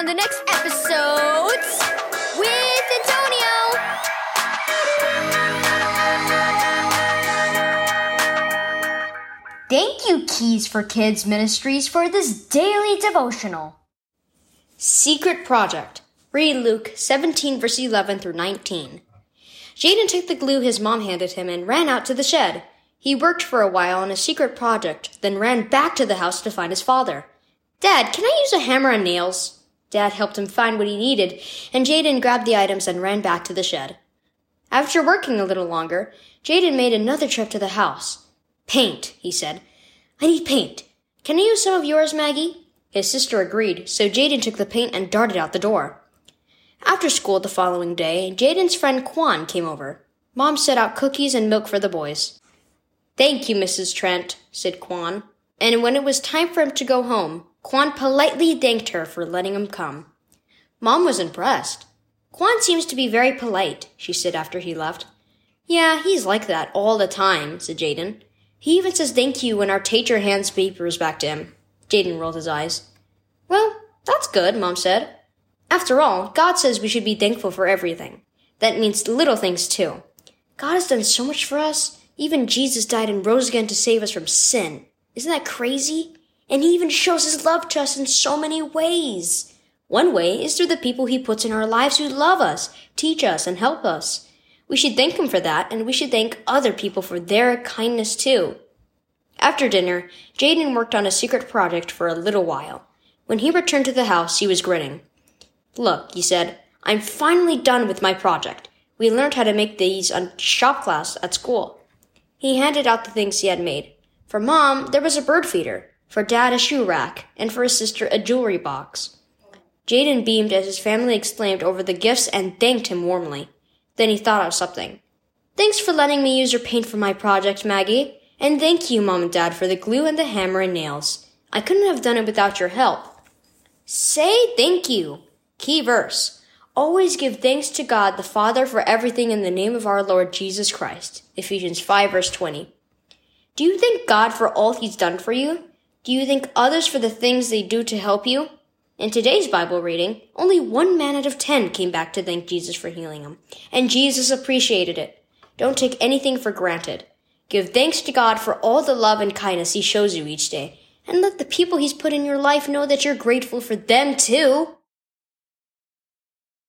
on the next episodes with Antonio. Thank you, Keys for Kids Ministries, for this daily devotional. Secret Project. Read Luke 17, verse 11 through 19. Jaden took the glue his mom handed him and ran out to the shed. He worked for a while on a secret project, then ran back to the house to find his father. Dad, can I use a hammer and nails? Dad helped him find what he needed, and Jaden grabbed the items and ran back to the shed. After working a little longer, Jaden made another trip to the house. Paint, he said. I need paint. Can I use some of yours, Maggie? His sister agreed, so Jaden took the paint and darted out the door. After school the following day, Jaden's friend Quan came over. Mom set out cookies and milk for the boys. Thank you, Mrs. Trent, said Quan. And when it was time for him to go home, Quan politely thanked her for letting him come. Mom was impressed. Quan seems to be very polite, she said after he left. Yeah, he's like that all the time, said Jaden. He even says thank you when our teacher hands papers back to him. Jaden rolled his eyes. Well, that's good, Mom said. After all, God says we should be thankful for everything. That means little things too. God has done so much for us. Even Jesus died and rose again to save us from sin. Isn't that crazy? And he even shows his love to us in so many ways. One way is through the people he puts in our lives who love us, teach us, and help us. We should thank him for that, and we should thank other people for their kindness too. After dinner, Jaden worked on a secret project for a little while. When he returned to the house, he was grinning. Look, he said, I'm finally done with my project. We learned how to make these on shop class at school. He handed out the things he had made. For mom, there was a bird feeder. For dad, a shoe rack. And for his sister, a jewelry box. Jaden beamed as his family exclaimed over the gifts and thanked him warmly. Then he thought of something. Thanks for letting me use your paint for my project, Maggie. And thank you, Mom and Dad, for the glue and the hammer and nails. I couldn't have done it without your help. Say thank you. Key verse. Always give thanks to God the Father for everything in the name of our Lord Jesus Christ. Ephesians 5 verse 20. Do you thank God for all He's done for you? Do you thank others for the things they do to help you? In today's Bible reading, only one man out of ten came back to thank Jesus for healing him, and Jesus appreciated it. Don't take anything for granted. Give thanks to God for all the love and kindness He shows you each day, and let the people He's put in your life know that you're grateful for them too.